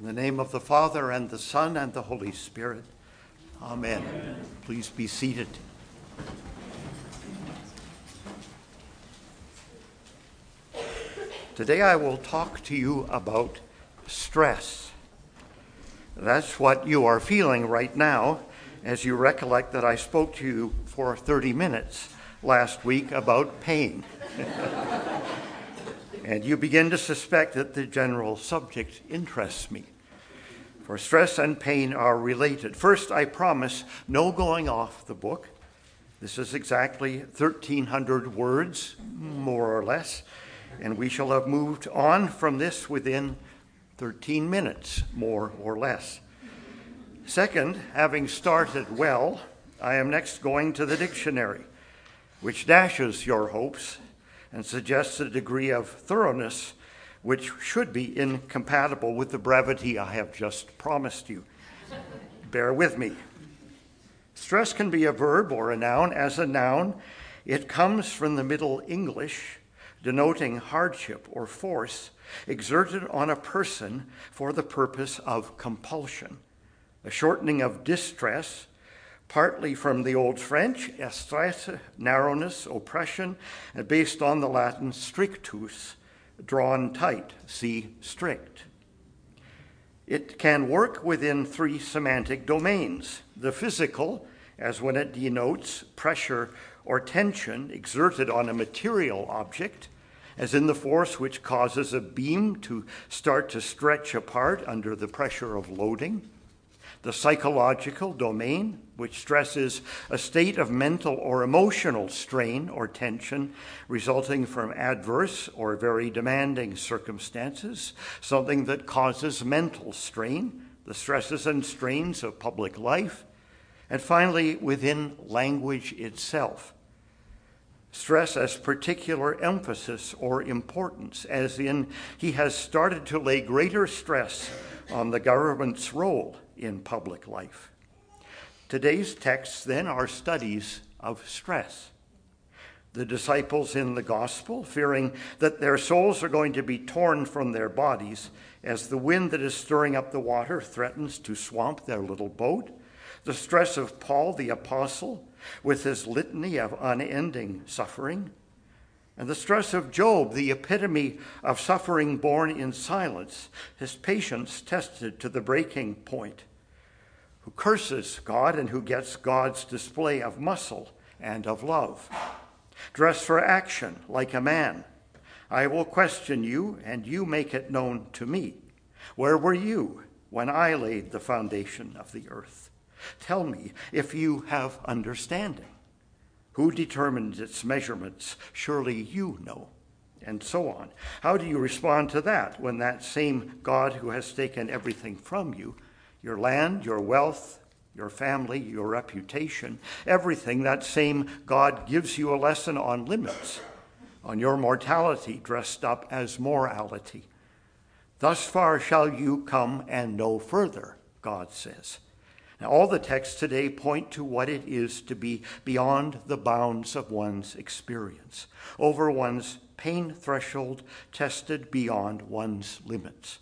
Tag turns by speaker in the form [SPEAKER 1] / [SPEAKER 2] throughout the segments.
[SPEAKER 1] In the name of the Father, and the Son, and the Holy Spirit. Amen. Amen. Please be seated. Today I will talk to you about stress. That's what you are feeling right now as you recollect that I spoke to you for 30 minutes last week about pain. and you begin to suspect that the general subject interests me. For stress and pain are related. First, I promise no going off the book. This is exactly 1,300 words, more or less, and we shall have moved on from this within 13 minutes, more or less. Second, having started well, I am next going to the dictionary, which dashes your hopes and suggests a degree of thoroughness which should be incompatible with the brevity I have just promised you. Bear with me. Stress can be a verb or a noun. As a noun, it comes from the Middle English, denoting hardship or force exerted on a person for the purpose of compulsion, a shortening of distress, partly from the Old French, estresse, narrowness, oppression, and based on the Latin strictus, drawn tight, see strict. It can work within three semantic domains the physical, as when it denotes pressure or tension exerted on a material object, as in the force which causes a beam to start to stretch apart under the pressure of loading the psychological domain, which stresses a state of mental or emotional strain or tension resulting from adverse or very demanding circumstances, something that causes mental strain, the stresses and strains of public life, and finally, within language itself. Stress as particular emphasis or importance, as in, he has started to lay greater stress on the government's role in public life. Today's texts, then, are studies of stress. The disciples in the gospel, fearing that their souls are going to be torn from their bodies as the wind that is stirring up the water threatens to swamp their little boat. The stress of Paul the apostle with his litany of unending suffering. And the stress of Job, the epitome of suffering borne in silence, his patience tested to the breaking point who curses God and who gets God's display of muscle and of love. Dress for action like a man. I will question you, and you make it known to me. Where were you when I laid the foundation of the earth? Tell me if you have understanding. Who determines its measurements? Surely you know. And so on. How do you respond to that when that same God who has taken everything from you your land, your wealth, your family, your reputation, everything, that same God gives you a lesson on limits, on your mortality dressed up as morality. Thus far shall you come and no further, God says. Now, all the texts today point to what it is to be beyond the bounds of one's experience, over one's pain threshold, tested beyond one's limits.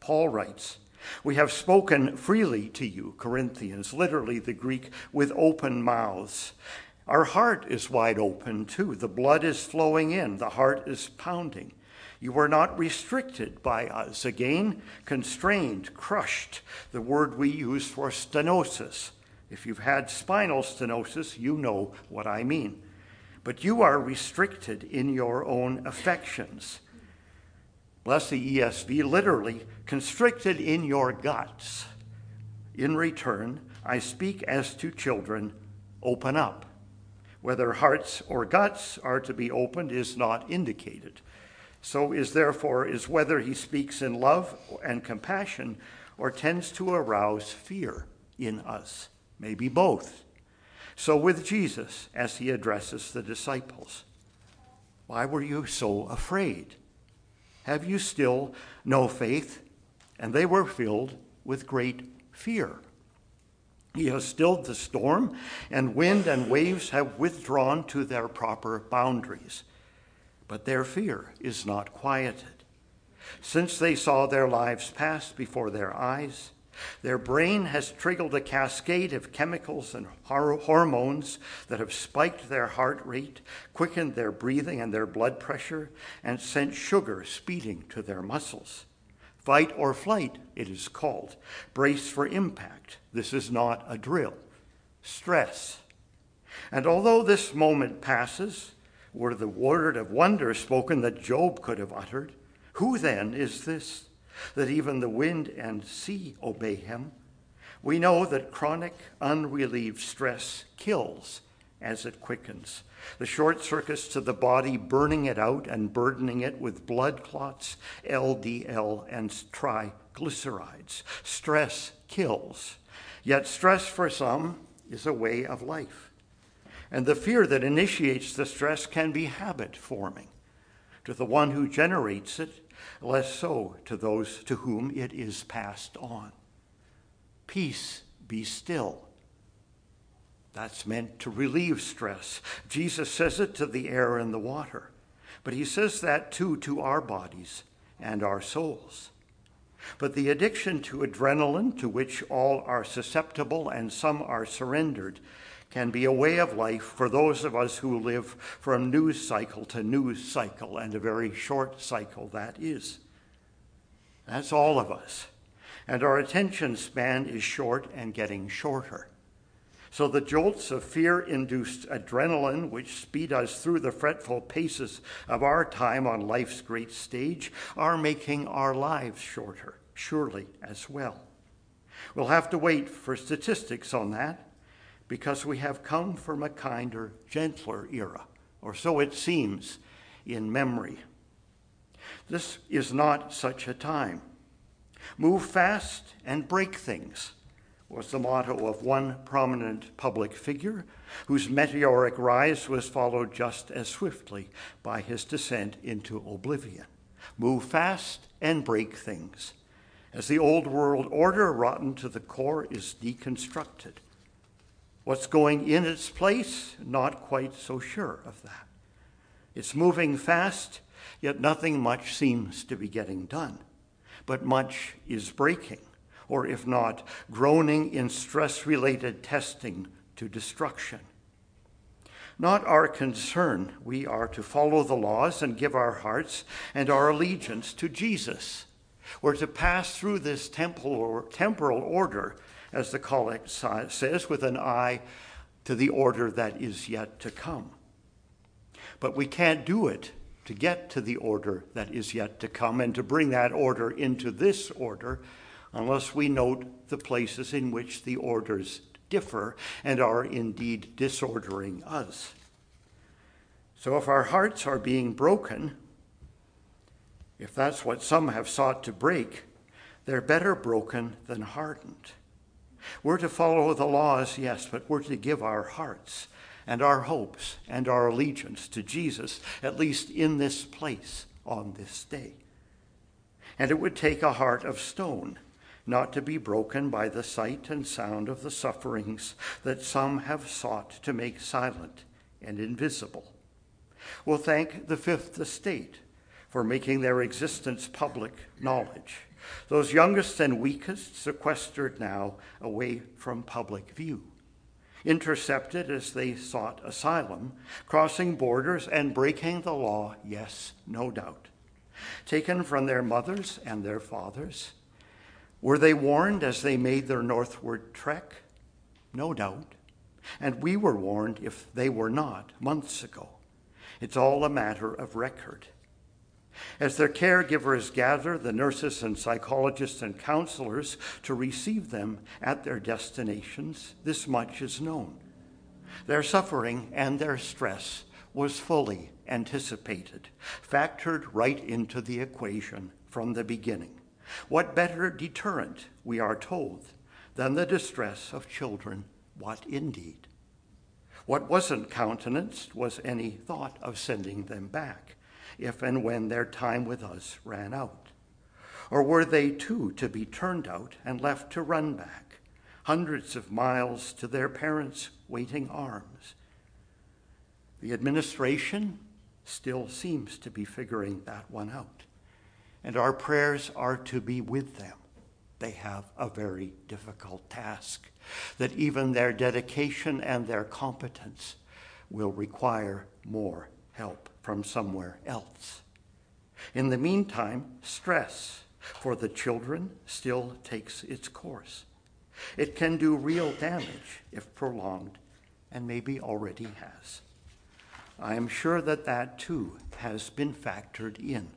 [SPEAKER 1] Paul writes, we have spoken freely to you, Corinthians, literally the Greek, with open mouths. Our heart is wide open too. The blood is flowing in, the heart is pounding. You are not restricted by us. Again, constrained, crushed, the word we use for stenosis. If you've had spinal stenosis, you know what I mean. But you are restricted in your own affections bless the ESV, literally, constricted in your guts. In return, I speak as to children, open up. Whether hearts or guts are to be opened is not indicated. So is therefore is whether he speaks in love and compassion or tends to arouse fear in us. Maybe both. So with Jesus as he addresses the disciples. Why were you so afraid? Have you still no faith? And they were filled with great fear. He has stilled the storm, and wind and waves have withdrawn to their proper boundaries. But their fear is not quieted. Since they saw their lives pass before their eyes, their brain has triggered a cascade of chemicals and hormones that have spiked their heart rate, quickened their breathing and their blood pressure, and sent sugar speeding to their muscles. Fight or flight, it is called. Brace for impact. This is not a drill. Stress. And although this moment passes, were the word of wonder spoken that Job could have uttered, who then is this? that even the wind and sea obey him. We know that chronic, unrelieved stress kills as it quickens. The short circuits to the body, burning it out and burdening it with blood clots, LDL, and triglycerides. Stress kills. Yet, stress for some is a way of life. And the fear that initiates the stress can be habit forming. To the one who generates it, less so to those to whom it is passed on. Peace, be still. That's meant to relieve stress. Jesus says it to the air and the water, but he says that too to our bodies and our souls. But the addiction to adrenaline, to which all are susceptible and some are surrendered, can be a way of life for those of us who live from news cycle to news cycle, and a very short cycle that is. That's all of us. And our attention span is short and getting shorter. So the jolts of fear induced adrenaline, which speed us through the fretful paces of our time on life's great stage, are making our lives shorter, surely as well. We'll have to wait for statistics on that because we have come from a kinder, gentler era, or so it seems in memory. This is not such a time. Move fast and break things was the motto of one prominent public figure whose meteoric rise was followed just as swiftly by his descent into oblivion. Move fast and break things as the old world order, rotten to the core, is deconstructed What's going in its place? Not quite so sure of that. It's moving fast, yet nothing much seems to be getting done. But much is breaking, or if not, groaning in stress related testing to destruction. Not our concern. We are to follow the laws and give our hearts and our allegiance to Jesus. We're to pass through this temporal order as the collect says, with an eye to the order that is yet to come. But we can't do it to get to the order that is yet to come and to bring that order into this order unless we note the places in which the orders differ and are indeed disordering us. So if our hearts are being broken, if that's what some have sought to break, they're better broken than hardened. We're to follow the laws, yes, but we're to give our hearts and our hopes and our allegiance to Jesus, at least in this place on this day. And it would take a heart of stone not to be broken by the sight and sound of the sufferings that some have sought to make silent and invisible. We'll thank the Fifth Estate for making their existence public knowledge those youngest and weakest sequestered now away from public view, intercepted as they sought asylum, crossing borders and breaking the law, yes, no doubt. Taken from their mothers and their fathers. Were they warned as they made their northward trek? No doubt. And we were warned if they were not months ago. It's all a matter of record. As their caregivers gather, the nurses and psychologists and counselors, to receive them at their destinations, this much is known. Their suffering and their stress was fully anticipated, factored right into the equation from the beginning. What better deterrent, we are told, than the distress of children? What indeed? What wasn't countenanced was any thought of sending them back if and when their time with us ran out? Or were they too to be turned out and left to run back, hundreds of miles to their parents' waiting arms? The administration still seems to be figuring that one out. and our prayers are to be with them. They have a very difficult task, that even their dedication and their competence will require more help from somewhere else. In the meantime, stress for the children still takes its course. It can do real damage if prolonged, and maybe already has. I am sure that that too has been factored in.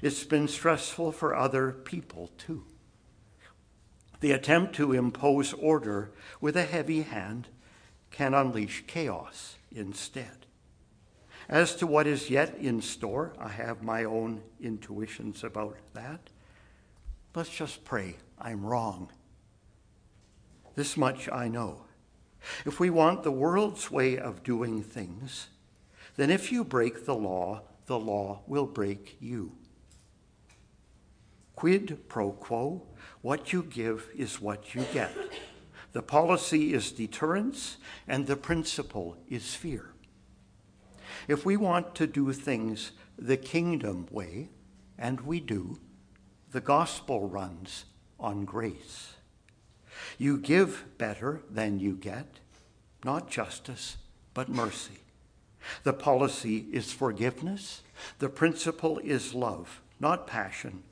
[SPEAKER 1] It's been stressful for other people too. The attempt to impose order with a heavy hand can unleash chaos instead. As to what is yet in store, I have my own intuitions about that. Let's just pray I'm wrong. This much I know. If we want the world's way of doing things, then if you break the law, the law will break you. Quid pro quo, what you give is what you get. The policy is deterrence, and the principle is fear. If we want to do things the kingdom way, and we do, the gospel runs on grace. You give better than you get, not justice, but mercy. The policy is forgiveness. The principle is love, not passion,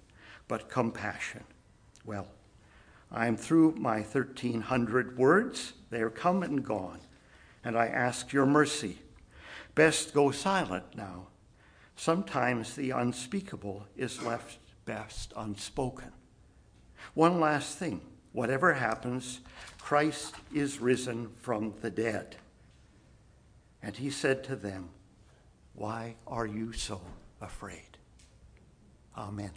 [SPEAKER 1] but compassion. Well, I'm through my 1,300 words. They're come and gone, and I ask your mercy. Best go silent now. Sometimes the unspeakable is left best unspoken. One last thing whatever happens, Christ is risen from the dead. And he said to them, Why are you so afraid? Amen.